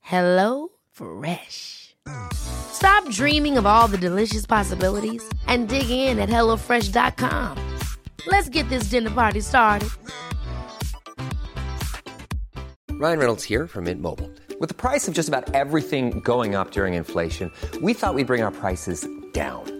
Hello Fresh. Stop dreaming of all the delicious possibilities and dig in at HelloFresh.com. Let's get this dinner party started. Ryan Reynolds here from Mint Mobile. With the price of just about everything going up during inflation, we thought we'd bring our prices down.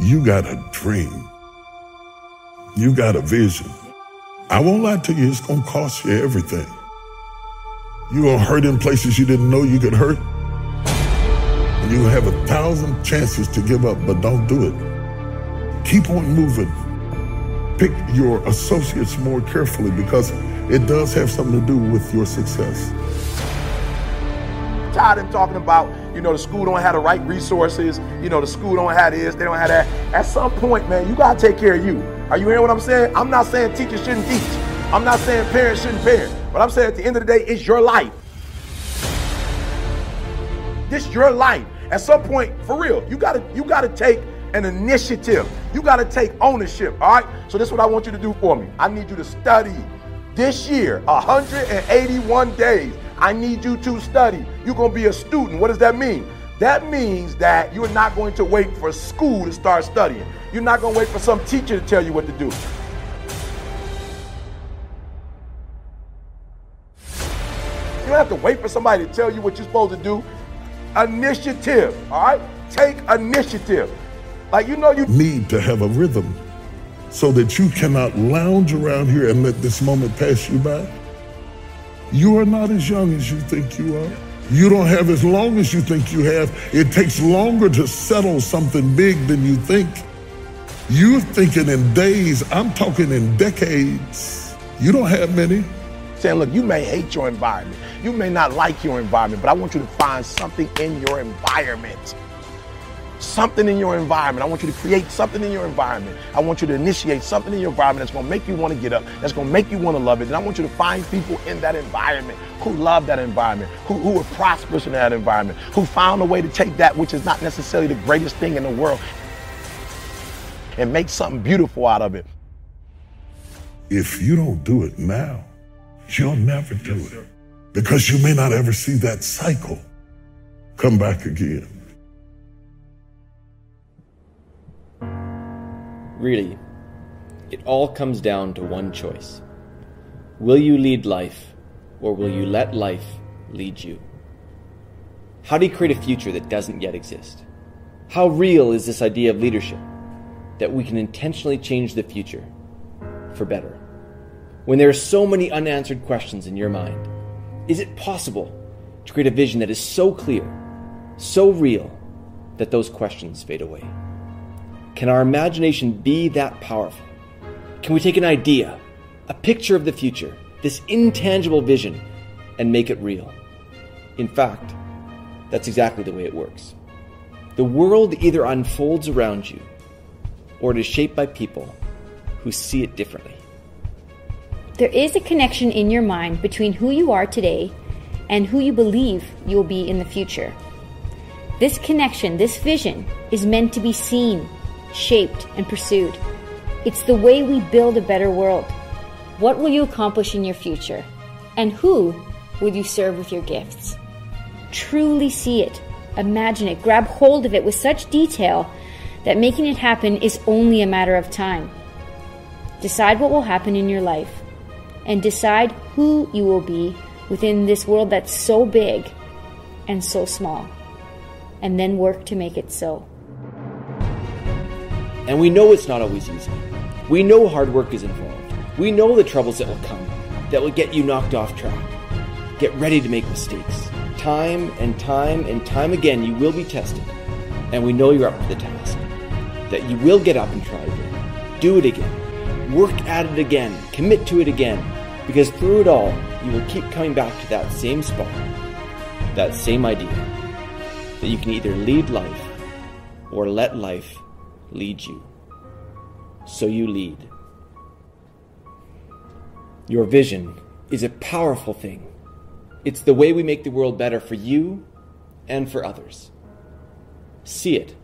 You got a dream. You got a vision. I won't lie to you, it's gonna cost you everything. You're gonna hurt in places you didn't know you could hurt. And you have a thousand chances to give up, but don't do it. Keep on moving. Pick your associates more carefully because it does have something to do with your success. Tired of talking about, you know, the school don't have the right resources, you know, the school don't have this, they don't have that. At some point, man, you gotta take care of you. Are you hearing what I'm saying? I'm not saying teachers shouldn't teach. I'm not saying parents shouldn't parent. But I'm saying at the end of the day, it's your life. This your life. At some point, for real, you gotta you gotta take an initiative. You gotta take ownership. All right. So this is what I want you to do for me. I need you to study this year, 181 days. I need you to study. You're gonna be a student. What does that mean? That means that you're not going to wait for school to start studying. You're not gonna wait for some teacher to tell you what to do. You don't have to wait for somebody to tell you what you're supposed to do. Initiative, all right? Take initiative. Like you know you Need to have a rhythm so that you cannot lounge around here and let this moment pass you by. You are not as young as you think you are. You don't have as long as you think you have. It takes longer to settle something big than you think. You're thinking in days, I'm talking in decades. You don't have many. saying, look, you may hate your environment. You may not like your environment, but I want you to find something in your environment. Something in your environment. I want you to create something in your environment. I want you to initiate something in your environment that's going to make you want to get up, that's going to make you want to love it. And I want you to find people in that environment who love that environment, who, who are prosperous in that environment, who found a way to take that which is not necessarily the greatest thing in the world and make something beautiful out of it. If you don't do it now, you'll never do it because you may not ever see that cycle come back again. Really, it all comes down to one choice. Will you lead life, or will you let life lead you? How do you create a future that doesn't yet exist? How real is this idea of leadership that we can intentionally change the future for better? When there are so many unanswered questions in your mind, is it possible to create a vision that is so clear, so real, that those questions fade away? Can our imagination be that powerful? Can we take an idea, a picture of the future, this intangible vision, and make it real? In fact, that's exactly the way it works. The world either unfolds around you or it is shaped by people who see it differently. There is a connection in your mind between who you are today and who you believe you will be in the future. This connection, this vision, is meant to be seen, shaped, and pursued. It's the way we build a better world. What will you accomplish in your future? And who will you serve with your gifts? Truly see it, imagine it, grab hold of it with such detail that making it happen is only a matter of time. Decide what will happen in your life and decide who you will be within this world that's so big and so small, and then work to make it so. And we know it's not always easy. We know hard work is involved. We know the troubles that will come, that will get you knocked off track. Get ready to make mistakes. Time and time and time again, you will be tested. And we know you're up to the task. That you will get up and try again. Do it again. Work at it again. Commit to it again. Because through it all, you will keep coming back to that same spot, that same idea that you can either lead life or let life lead you. So you lead. Your vision is a powerful thing. It's the way we make the world better for you and for others. See it,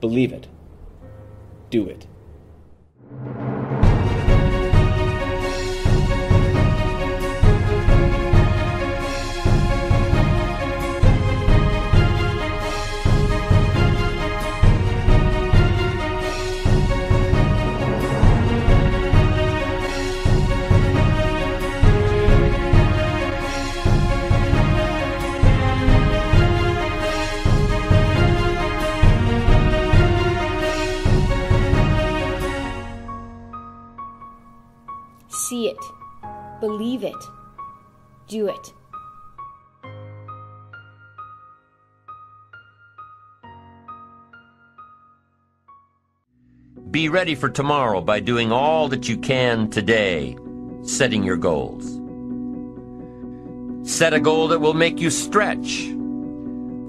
believe it, do it. See it, believe it, do it. Be ready for tomorrow by doing all that you can today, setting your goals. Set a goal that will make you stretch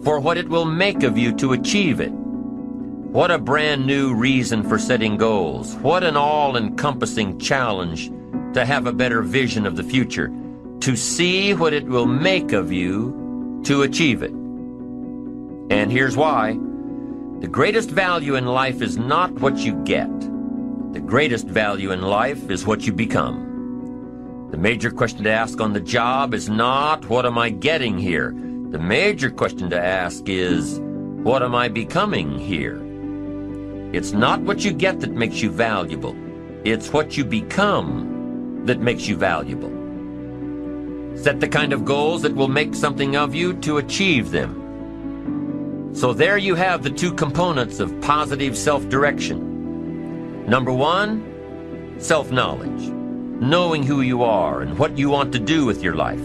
for what it will make of you to achieve it. What a brand new reason for setting goals. What an all encompassing challenge to have a better vision of the future, to see what it will make of you to achieve it. And here's why. The greatest value in life is not what you get. The greatest value in life is what you become. The major question to ask on the job is not, what am I getting here? The major question to ask is, what am I becoming here? It's not what you get that makes you valuable. It's what you become that makes you valuable. Set the kind of goals that will make something of you to achieve them. So there you have the two components of positive self-direction. Number one, self-knowledge, knowing who you are and what you want to do with your life.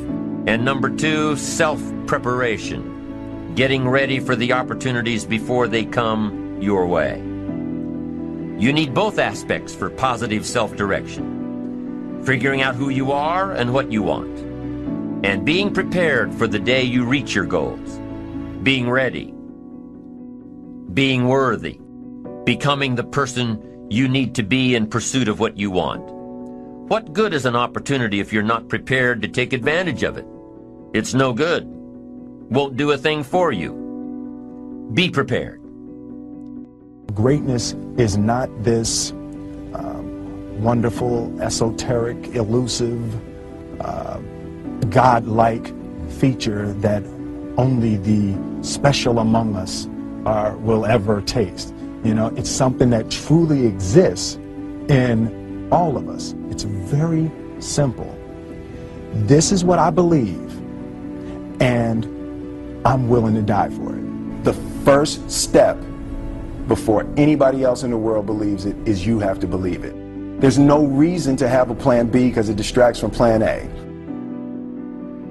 And number two, self-preparation, getting ready for the opportunities before they come your way. You need both aspects for positive self-direction. Figuring out who you are and what you want. And being prepared for the day you reach your goals. Being ready being worthy, becoming the person you need to be in pursuit of what you want. What good is an opportunity if you're not prepared to take advantage of it? It's no good. Won't do a thing for you. Be prepared. Greatness is not this wonderful, esoteric, elusive, uh, God-like feature that only the special among us are, will ever taste. You know, it's something that truly exists in all of us. It's very simple. This is what I believe, and I'm willing to die for it. The first step before anybody else in the world believes it is you have to believe it. There's no reason to have a plan B because it distracts from plan A.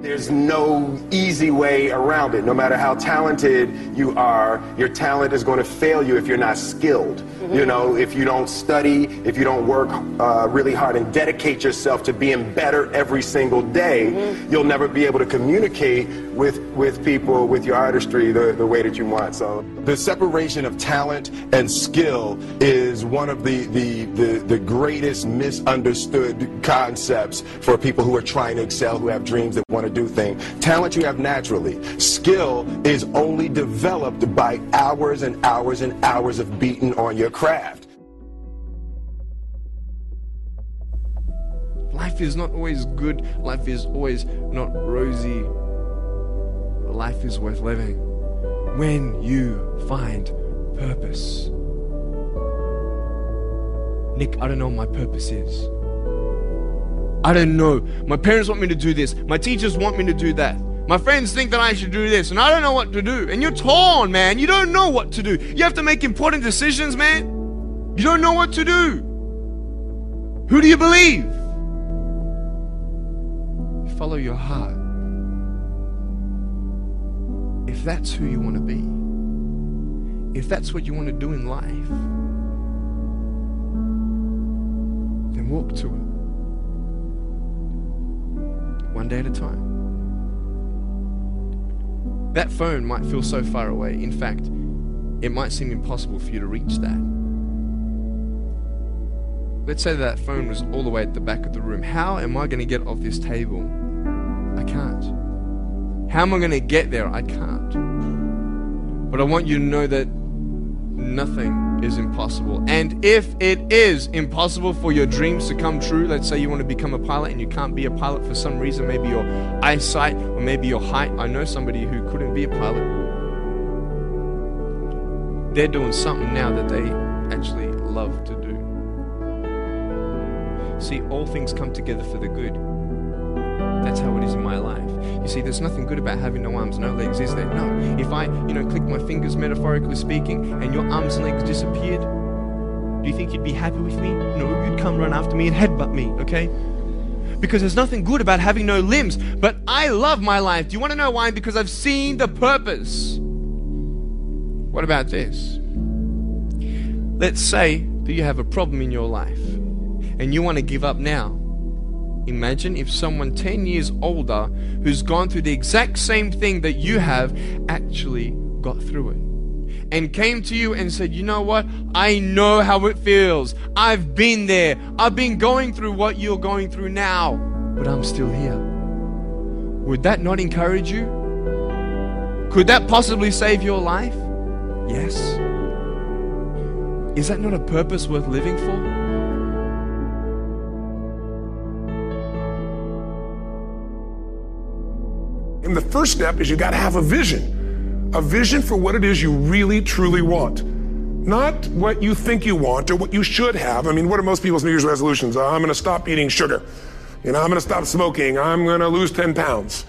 There's no easy way around it. No matter how talented you are, your talent is going to fail you if you're not skilled. Mm-hmm. You know, if you don't study, if you don't work uh, really hard and dedicate yourself to being better every single day, mm-hmm. you'll never be able to communicate with, with people with your artistry the, the way that you want. So the separation of talent and skill is one of the, the, the, the greatest misunderstood concepts for people who are trying to excel, who have dreams that want to do things. Talent you have naturally. Skill is only developed by hours and hours and hours of beating on your craft. Life is not always good. Life is always not rosy. Life is worth living when you find purpose. Nick, I don't know what my purpose is. I don't know. My parents want me to do this. My teachers want me to do that. My friends think that I should do this, and I don't know what to do. And you're torn, man. You don't know what to do. You have to make important decisions, man. You don't know what to do. Who do you believe? Follow your heart. If that's who you want to be, if that's what you want to do in life, then walk to it one day at a time. That phone might feel so far away. In fact, it might seem impossible for you to reach that. Let's say that phone was all the way at the back of the room. How am I going to get off this table? How am I going to get there? I can't. But I want you to know that nothing is impossible. And if it is impossible for your dreams to come true, let's say you want to become a pilot and you can't be a pilot for some reason, maybe your eyesight or maybe your height. I know somebody who couldn't be a pilot. They're doing something now that they actually love to do. See, all things come together for the good. That's how it is in my life. You see, there's nothing good about having no arms, no legs, is there? No. If I, you know, click my fingers, metaphorically speaking, and your arms and legs disappeared, do you think you'd be happy with me? No, you'd come run after me and headbutt me, okay? Because there's nothing good about having no limbs. But I love my life. Do you want to know why? Because I've seen the purpose. What about this? Let's say that you have a problem in your life and you want to give up now. Imagine if someone 10 years older who's gone through the exact same thing that you have actually got through it and came to you and said, You know what? I know how it feels. I've been there. I've been going through what you're going through now, but I'm still here. Would that not encourage you? Could that possibly save your life? Yes. Is that not a purpose worth living for? And the first step is you got to have a vision. A vision for what it is you really, truly want. Not what you think you want or what you should have. I mean, what are most people's New Year's resolutions? Oh, I'm going to stop eating sugar. You know, I'm going to stop smoking. I'm going to lose 10 pounds.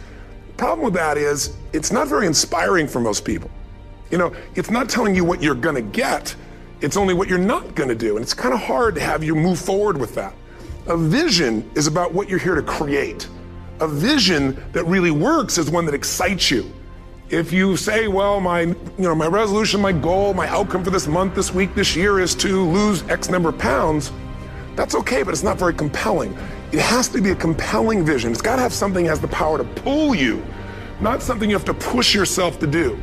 The problem with that is it's not very inspiring for most people. You know, it's not telling you what you're going to get. It's only what you're not going to do. And it's kind of hard to have you move forward with that. A vision is about what you're here to create a vision that really works is one that excites you. If you say, well, my, you know, my resolution, my goal, my outcome for this month, this week, this year is to lose X number of pounds, that's okay, but it's not very compelling. It has to be a compelling vision. It's got to have something that has the power to pull you, not something you have to push yourself to do.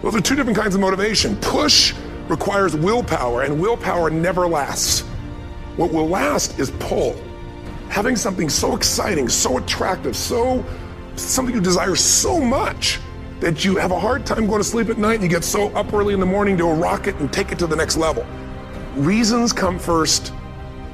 Those are two different kinds of motivation. Push requires willpower, and willpower never lasts. What will last is pull having something so exciting, so attractive, so something you desire so much that you have a hard time going to sleep at night and you get so up early in the morning to a rocket and take it to the next level. Reasons come first,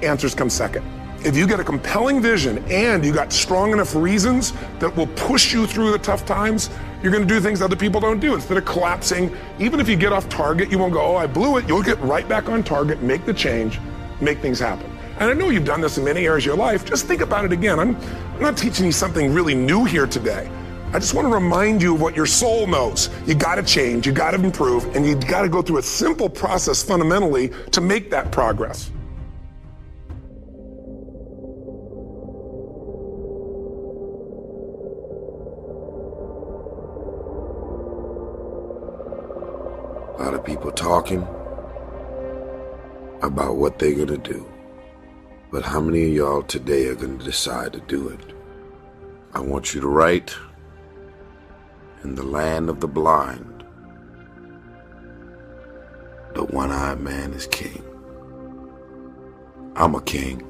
answers come second. If you get a compelling vision and you got strong enough reasons that will push you through the tough times, You're going to do things other people don't do. Instead of collapsing, even if you get off target, you won't go, oh, I blew it. You'll get right back on target, make the change, make things happen. And I know you've done this in many areas of your life. Just think about it again. I'm, I'm not teaching you something really new here today. I just want to remind you of what your soul knows. You got to change, you got to improve, and you got to go through a simple process fundamentally to make that progress. A lot of people talking about what they're going to do. But how many of y'all today are going to decide to do it? I want you to write in the land of the blind, the one eyed man is king. I'm a king.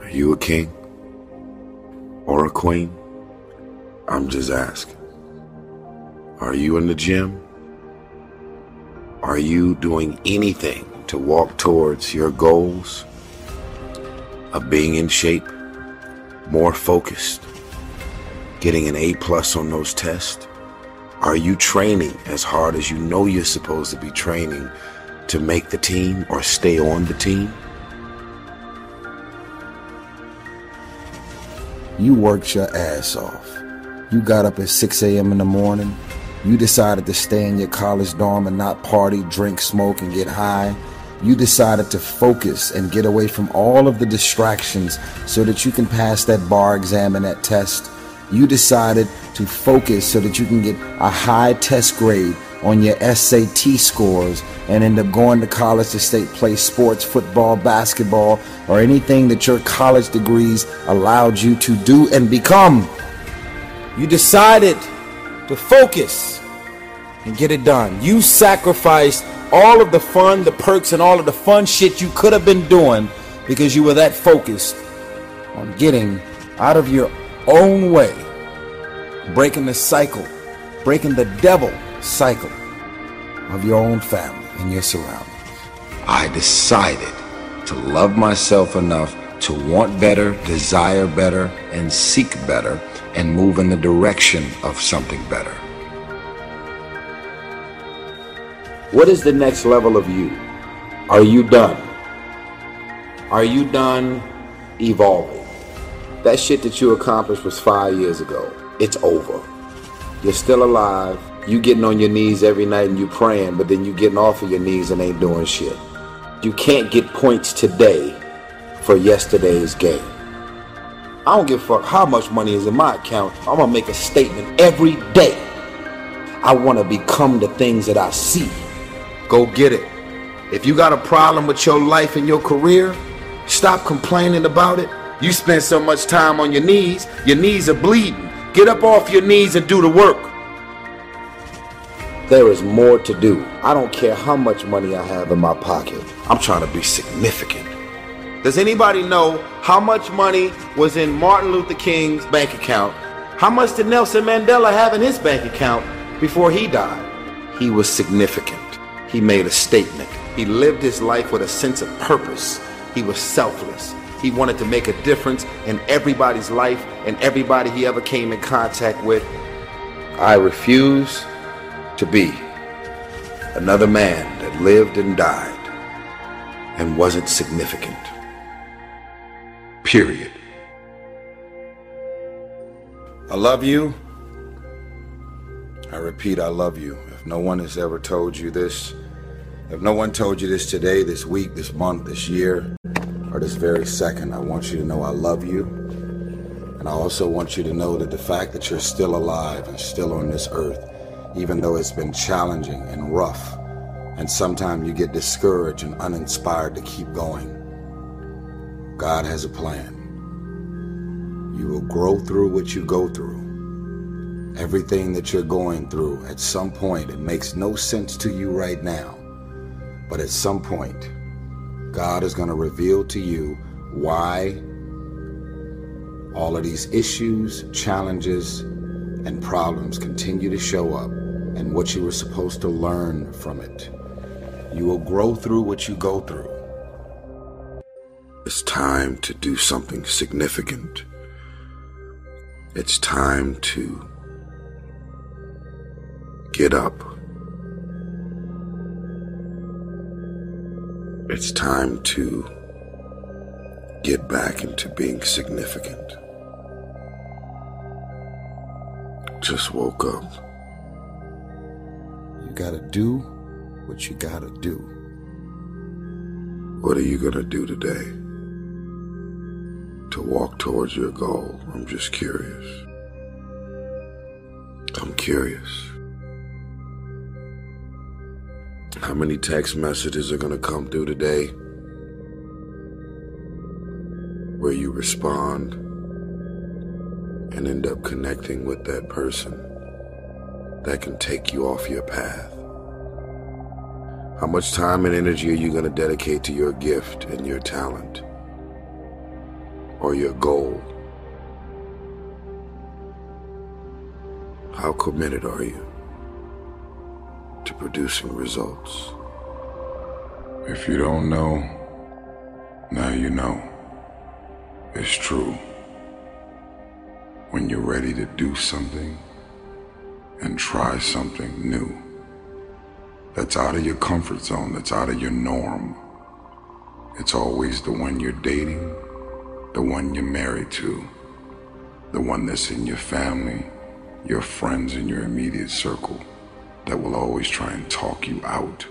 Are you a king? Or a queen? I'm just asking. Are you in the gym? Are you doing anything to walk towards your goals of being in shape, more focused, getting an A plus on those tests? Are you training as hard as you know you're supposed to be training to make the team or stay on the team? You worked your ass off. You got up at 6 a.m. in the morning. You decided to stay in your college dorm and not party, drink, smoke, and get high. You decided to focus and get away from all of the distractions so that you can pass that bar exam and that test. You decided to focus so that you can get a high test grade on your SAT scores and end up going to college to state play sports, football, basketball, or anything that your college degrees allowed you to do and become. You decided to focus and get it done. You sacrificed all of the fun, the perks, and all of the fun shit you could have been doing because you were that focused on getting out of your own way, breaking the cycle, breaking the devil cycle of your own family and your surroundings. I decided to love myself enough to want better, desire better, and seek better, and move in the direction of something better. What is the next level of you? Are you done? Are you done evolving? That shit that you accomplished was five years ago. It's over. You're still alive. You getting on your knees every night and you praying, but then you getting off of your knees and ain't doing shit. You can't get points today for yesterday's game. I don't give a fuck how much money is in my account. I'm gonna make a statement every day. I wanna become the things that I see. Go get it. If you got a problem with your life and your career, stop complaining about it. You spend so much time on your knees, your knees are bleeding. Get up off your knees and do the work. There is more to do. I don't care how much money I have in my pocket. I'm trying to be significant. Does anybody know how much money was in Martin Luther King's bank account? How much did Nelson Mandela have in his bank account before he died? He was significant. He made a statement. He lived his life with a sense of purpose. He was selfless. He wanted to make a difference in everybody's life and everybody he ever came in contact with. I refuse to be another man that lived and died and wasn't significant. Period. I love you. I repeat, I love you. If no one has ever told you this, if no one told you this today, this week, this month, this year, or this very second, I want you to know I love you. And I also want you to know that the fact that you're still alive and still on this earth, even though it's been challenging and rough, and sometimes you get discouraged and uninspired to keep going, God has a plan. You will grow through what you go through. Everything that you're going through, at some point, it makes no sense to you right now. But at some point, God is going to reveal to you why all of these issues, challenges, and problems continue to show up and what you were supposed to learn from it. You will grow through what you go through. It's time to do something significant. It's time to get up. It's time to get back into being significant. Just woke up. You gotta do what you gotta do. What are you gonna do today to walk towards your goal? I'm just curious. I'm curious. How many text messages are gonna come through today where you respond and end up connecting with that person that can take you off your path? How much time and energy are you going to dedicate to your gift and your talent or your goal? How committed are you to producing results? If you don't know, now you know. It's true. When you're ready to do something and try something new that's out of your comfort zone, that's out of your norm, it's always the one you're dating, the one you're married to, the one that's in your family, your friends in your immediate circle that will always try and talk you out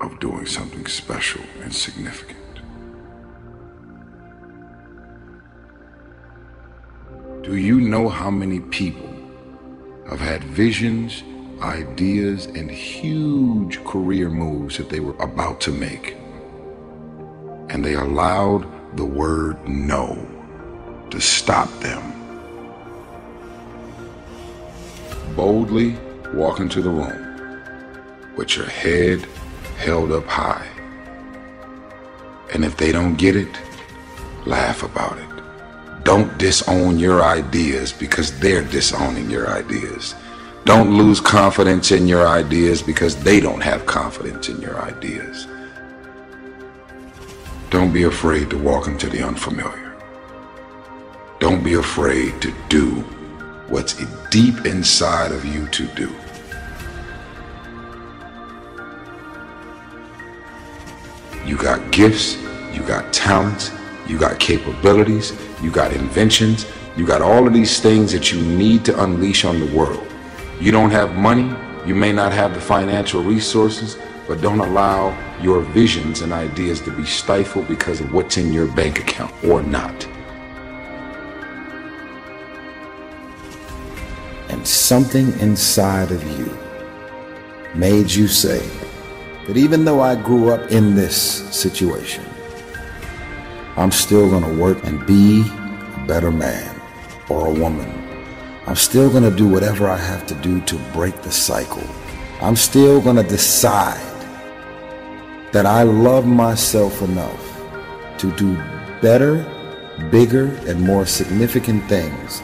of doing something special and significant. Do you know how many people have had visions, ideas, and huge career moves that they were about to make? And they allowed the word no to stop them. Boldly walk into the room with your head held up high. And if they don't get it, laugh about it. Don't disown your ideas because they're disowning your ideas. Don't lose confidence in your ideas because they don't have confidence in your ideas. Don't be afraid to walk into the unfamiliar. Don't be afraid to do what's deep inside of you to do. Gifts, you got talents, you got capabilities, you got inventions, you got all of these things that you need to unleash on the world. You don't have money, you may not have the financial resources, but don't allow your visions and ideas to be stifled because of what's in your bank account or not. And something inside of you made you say that even though I grew up in this situation, I'm still going to work and be a better man or a woman. I'm still going to do whatever I have to do to break the cycle. I'm still going to decide that I love myself enough to do better, bigger, and more significant things.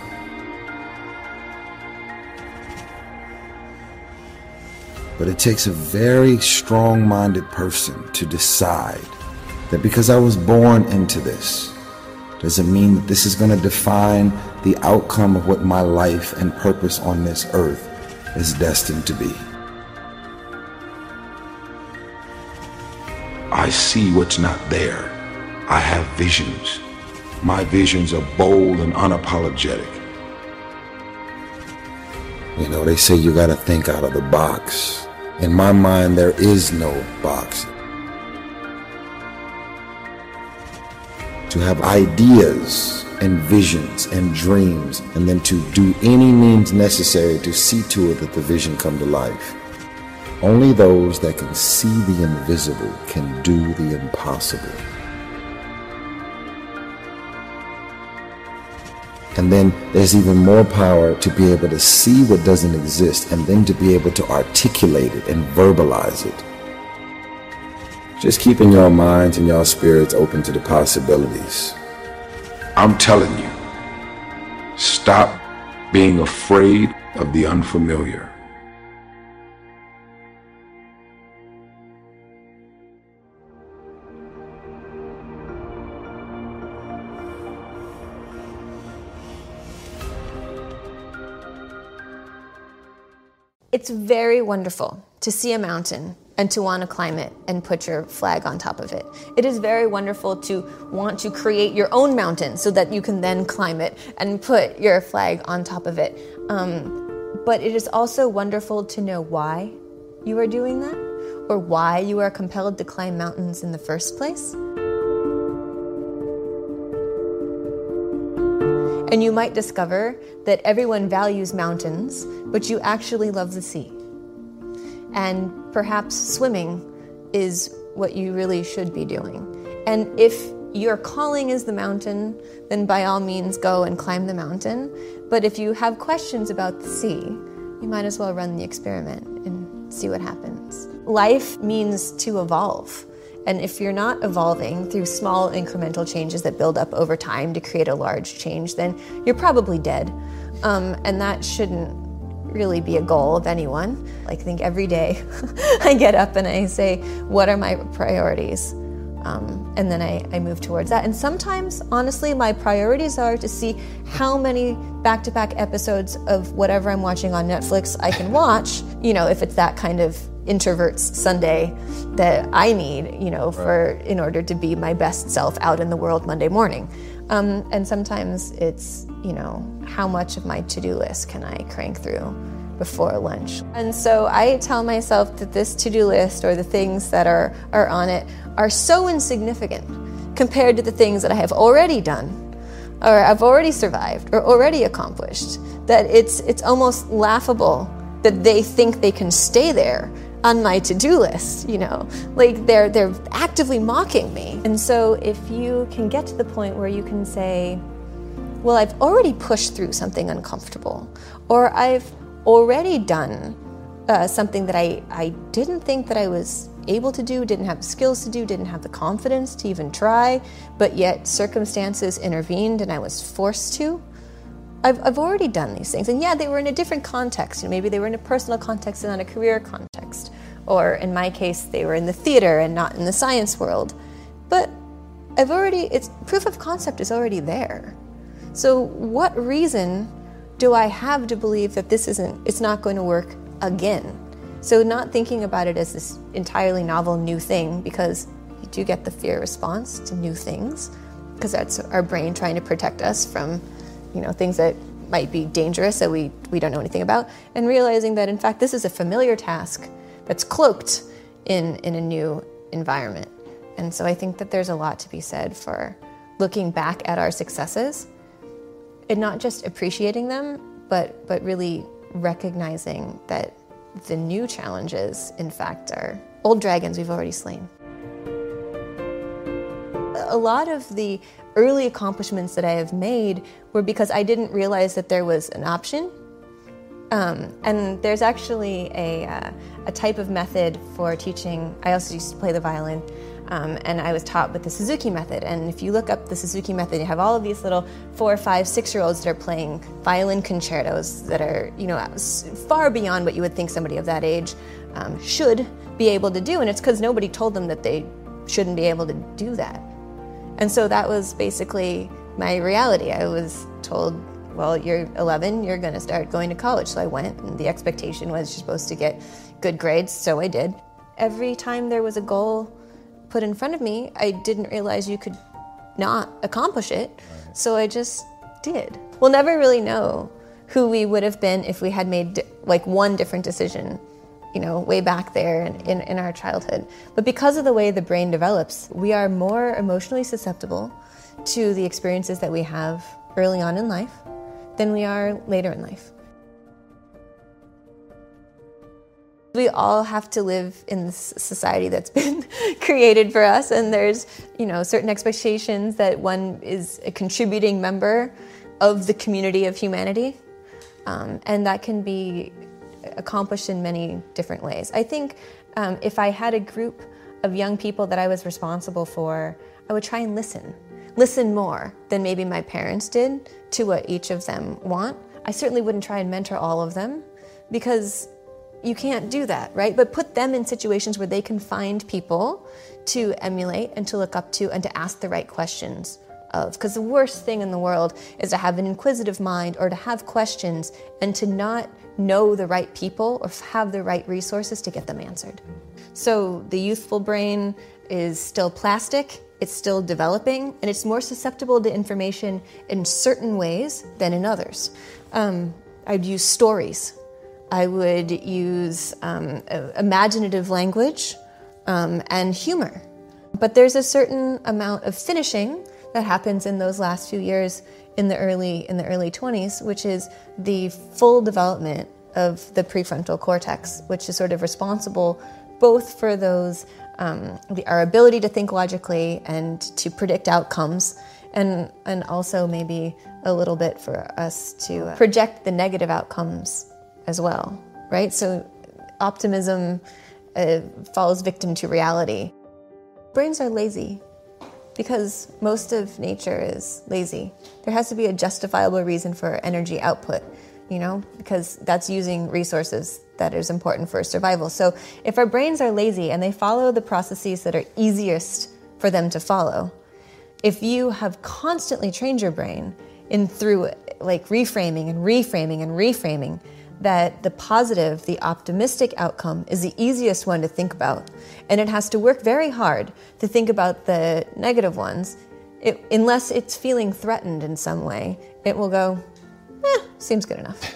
But it takes a very strong minded person to decide that because I was born into this, doesn't mean that this is going to define the outcome of what my life and purpose on this earth is destined to be. I see what's not there. I have visions. My visions are bold and unapologetic. You know, they say you got to think out of the box. In my mind, there is no box. To have ideas and visions and dreams, and then to do any means necessary to see to it that the vision come to life. Only those that can see the invisible can do the impossible. And then there's even more power to be able to see what doesn't exist and then to be able to articulate it and verbalize it. Just keeping your minds and your spirits open to the possibilities. I'm telling you, stop being afraid of the unfamiliar. It's very wonderful to see a mountain and to want to climb it and put your flag on top of it. It is very wonderful to want to create your own mountain so that you can then climb it and put your flag on top of it. Um, but it is also wonderful to know why you are doing that or why you are compelled to climb mountains in the first place. And you might discover that everyone values mountains, but you actually love the sea. And perhaps swimming is what you really should be doing. And if your calling is the mountain, then by all means go and climb the mountain. But if you have questions about the sea, you might as well run the experiment and see what happens. Life means to evolve. And if you're not evolving through small incremental changes that build up over time to create a large change, then you're probably dead. Um, and that shouldn't really be a goal of anyone. Like, I think every day I get up and I say, What are my priorities? Um, and then I, I move towards that. And sometimes, honestly, my priorities are to see how many back to back episodes of whatever I'm watching on Netflix I can watch, you know, if it's that kind of introverts Sunday that I need, you know, for in order to be my best self out in the world Monday morning. Um, and sometimes it's, you know, how much of my to-do list can I crank through before lunch? And so I tell myself that this to-do list or the things that are, are on it are so insignificant compared to the things that I have already done or I've already survived or already accomplished that it's it's almost laughable that they think they can stay there on my to-do list you know? Like they're they're actively mocking me. And so if you can get to the point where you can say well i've already pushed through something uncomfortable or i've already done uh, something that I, I didn't think that i was able to do didn't have the skills to do didn't have the confidence to even try but yet circumstances intervened and i was forced to I've, I've already done these things. And yeah, they were in a different context. You know, maybe they were in a personal context and not a career context. Or in my case, they were in the theater and not in the science world. But I've already, it's proof of concept is already there. So what reason do I have to believe that this isn't, it's not going to work again? So not thinking about it as this entirely novel new thing because you do get the fear response to new things because that's our brain trying to protect us from you know things that might be dangerous that we, we don't know anything about and realizing that in fact this is a familiar task that's cloaked in, in a new environment. And so i think that there's a lot to be said for looking back at our successes and not just appreciating them but but really recognizing that the new challenges in fact are old dragons we've already slain a lot of the early accomplishments that I have made were because I didn't realize that there was an option. Um, and there's actually a, uh, a type of method for teaching. I also used to play the violin, um, and I was taught with the Suzuki method. And if you look up the Suzuki method, you have all of these little four, five, six year olds that are playing violin concertos that are, you know, far beyond what you would think somebody of that age um, should be able to do. And it's because nobody told them that they shouldn't be able to do that. And so that was basically my reality. I was told, well, you're 11, you're going to start going to college. So I went, and the expectation was you're supposed to get good grades, so I did. Every time there was a goal put in front of me, I didn't realize you could not accomplish it. So I just did. We'll never really know who we would have been if we had made like one different decision you know, way back there in, in, in, our childhood. But because of the way the brain develops, we are more emotionally susceptible to the experiences that we have early on in life than we are later in life. We all have to live in this society that's been created for us, and there's, you know, certain expectations that one is a contributing member of the community of humanity. Um, and that can be accomplished in many different ways. I think um, if I had a group of young people that I was responsible for, I would try and listen. Listen more than maybe my parents did to what each of them want. I certainly wouldn't try and mentor all of them because you can't do that, right? But put them in situations where they can find people to emulate and to look up to and to ask the right questions of. Because the worst thing in the world is to have an inquisitive mind or to have questions and to not know the right people or have the right resources to get them answered. So the youthful brain is still plastic, it's still developing, and it's more susceptible to information in certain ways than in others. Um, I'd use stories. I would use um, imaginative language um, and humor. But there's a certain amount of finishing that happens in those last few years in the early in the early 20s, which is the full development of the prefrontal cortex, which is sort of responsible both for those um, the, our ability to think logically and to predict outcomes, and and also maybe a little bit for us to project the negative outcomes as well, right? So optimism uh, falls victim to reality. Brains are lazy because most of nature is lazy. There has to be a justifiable reason for energy output, you know, because that's using resources that is important for survival. So if our brains are lazy and they follow the processes that are easiest for them to follow, if you have constantly trained your brain in through like reframing and reframing and reframing, that the positive, the optimistic outcome is the easiest one to think about. And it has to work very hard to think about the negative ones. It, unless it's feeling threatened in some way, it will go, eh, seems good enough.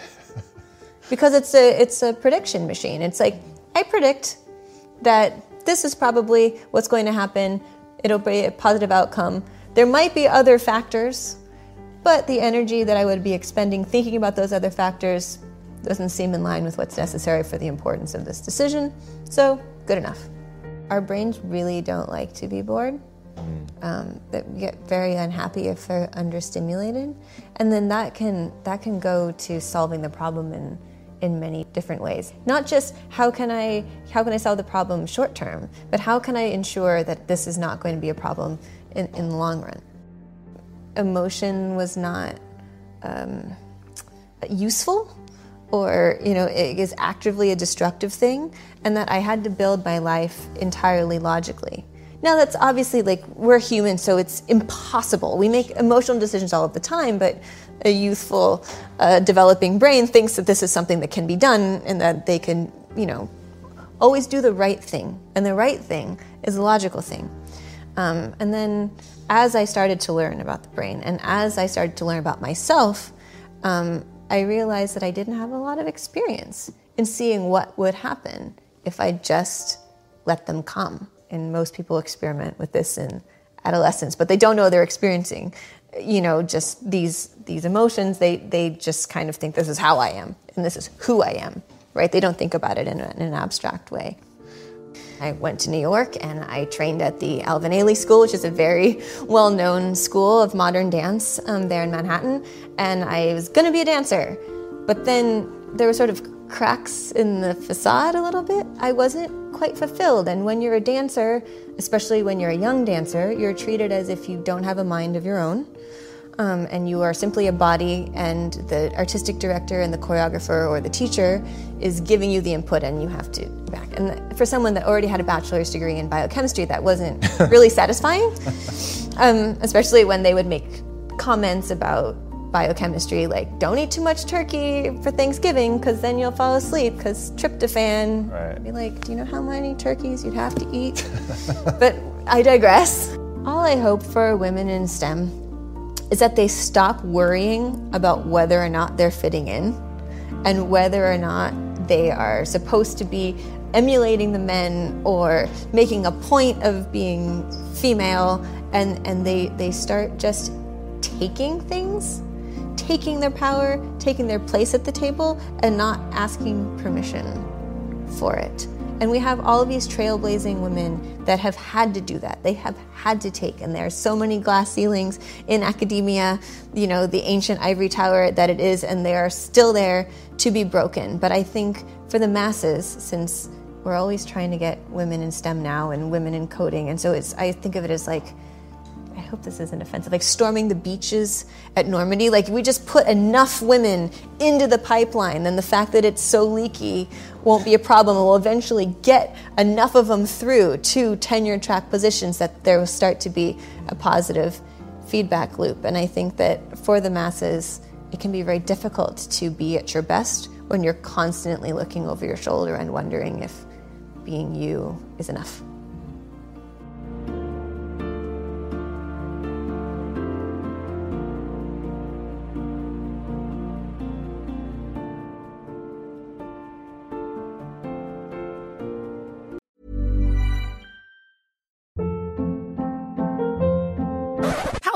because it's a, it's a prediction machine. It's like, I predict that this is probably what's going to happen. It'll be a positive outcome. There might be other factors, but the energy that I would be expending thinking about those other factors doesn't seem in line with what's necessary for the importance of this decision, so good enough. Our brains really don't like to be bored. Um, that get very unhappy if they're understimulated, and then that can that can go to solving the problem in in many different ways. Not just how can I how can I solve the problem short term, but how can I ensure that this is not going to be a problem in, in the long run. Emotion was not um, useful or you know it is actively a destructive thing and that i had to build my life entirely logically. Now that's obviously like we're human so it's impossible. We make emotional decisions all of the time but a youthful uh, developing brain thinks that this is something that can be done and that they can you know always do the right thing. And the right thing is a logical thing. Um, and then as i started to learn about the brain and as i started to learn about myself um, I realized that I didn't have a lot of experience in seeing what would happen if I just let them come. And most people experiment with this in adolescence, but they don't know they're experiencing, you know, just these these emotions. They they just kind of think this is how I am and this is who I am, right? They don't think about it in, a, in an abstract way. I went to New York and I trained at the Alvin Ailey School, which is a very well known school of modern dance um, there in Manhattan. And I was going to be a dancer. But then there were sort of cracks in the facade a little bit. I wasn't quite fulfilled. And when you're a dancer, especially when you're a young dancer, you're treated as if you don't have a mind of your own um, and you are simply a body, and the artistic director and the choreographer or the teacher is giving you the input, and you have to back. And for someone that already had a bachelor's degree in biochemistry, that wasn't really satisfying, um, especially when they would make comments about biochemistry like don't eat too much turkey for thanksgiving because then you'll fall asleep because tryptophan right. be like do you know how many turkeys you'd have to eat but i digress all i hope for women in stem is that they stop worrying about whether or not they're fitting in and whether or not they are supposed to be emulating the men or making a point of being female and, and they, they start just taking things, taking their power, taking their place at the table, and not asking permission for it. And we have all of these trailblazing women that have had to do that. They have had to take, and there are so many glass ceilings in academia, you know, the ancient ivory tower that it is, and they are still there to be broken. But I think for the masses, since we're always trying to get women in STEM now and women in coding, and so it's, I think of it as like, hope this isn't offensive, like storming the beaches at Normandy. Like, we just put enough women into the pipeline, then the fact that it's so leaky won't be a problem. We'll eventually get enough of them through to tenure track positions that there will start to be a positive feedback loop. And I think that for the masses, it can be very difficult to be at your best when you're constantly looking over your shoulder and wondering if being you is enough.